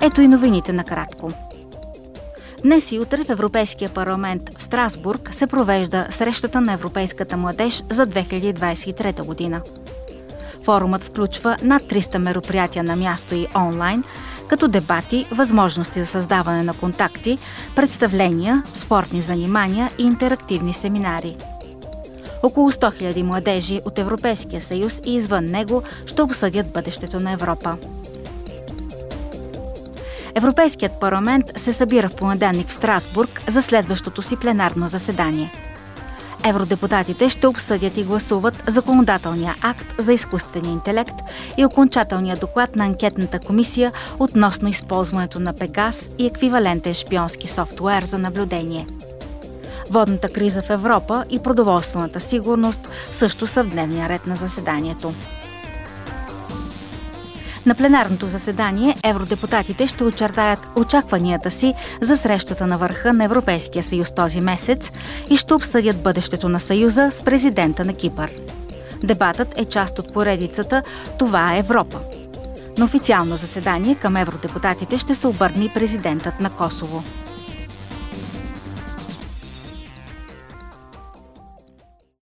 Ето и новините накратко. Днес и утре в Европейския парламент в Страсбург се провежда срещата на Европейската младеж за 2023 година. Форумът включва над 300 мероприятия на място и онлайн, като дебати, възможности за създаване на контакти, представления, спортни занимания и интерактивни семинари. Около 100 000 младежи от Европейския съюз и извън него ще обсъдят бъдещето на Европа. Европейският парламент се събира в понеделник в Страсбург за следващото си пленарно заседание. Евродепутатите ще обсъдят и гласуват законодателния акт за изкуствения интелект и окончателния доклад на анкетната комисия относно използването на Пегас и еквивалентен шпионски софтуер за наблюдение. Водната криза в Европа и продоволствената сигурност също са в дневния ред на заседанието. На пленарното заседание евродепутатите ще очертаят очакванията си за срещата на върха на Европейския съюз този месец и ще обсъдят бъдещето на Съюза с президента на Кипър. Дебатът е част от поредицата Това е Европа. На официално заседание към евродепутатите ще се обърне президентът на Косово.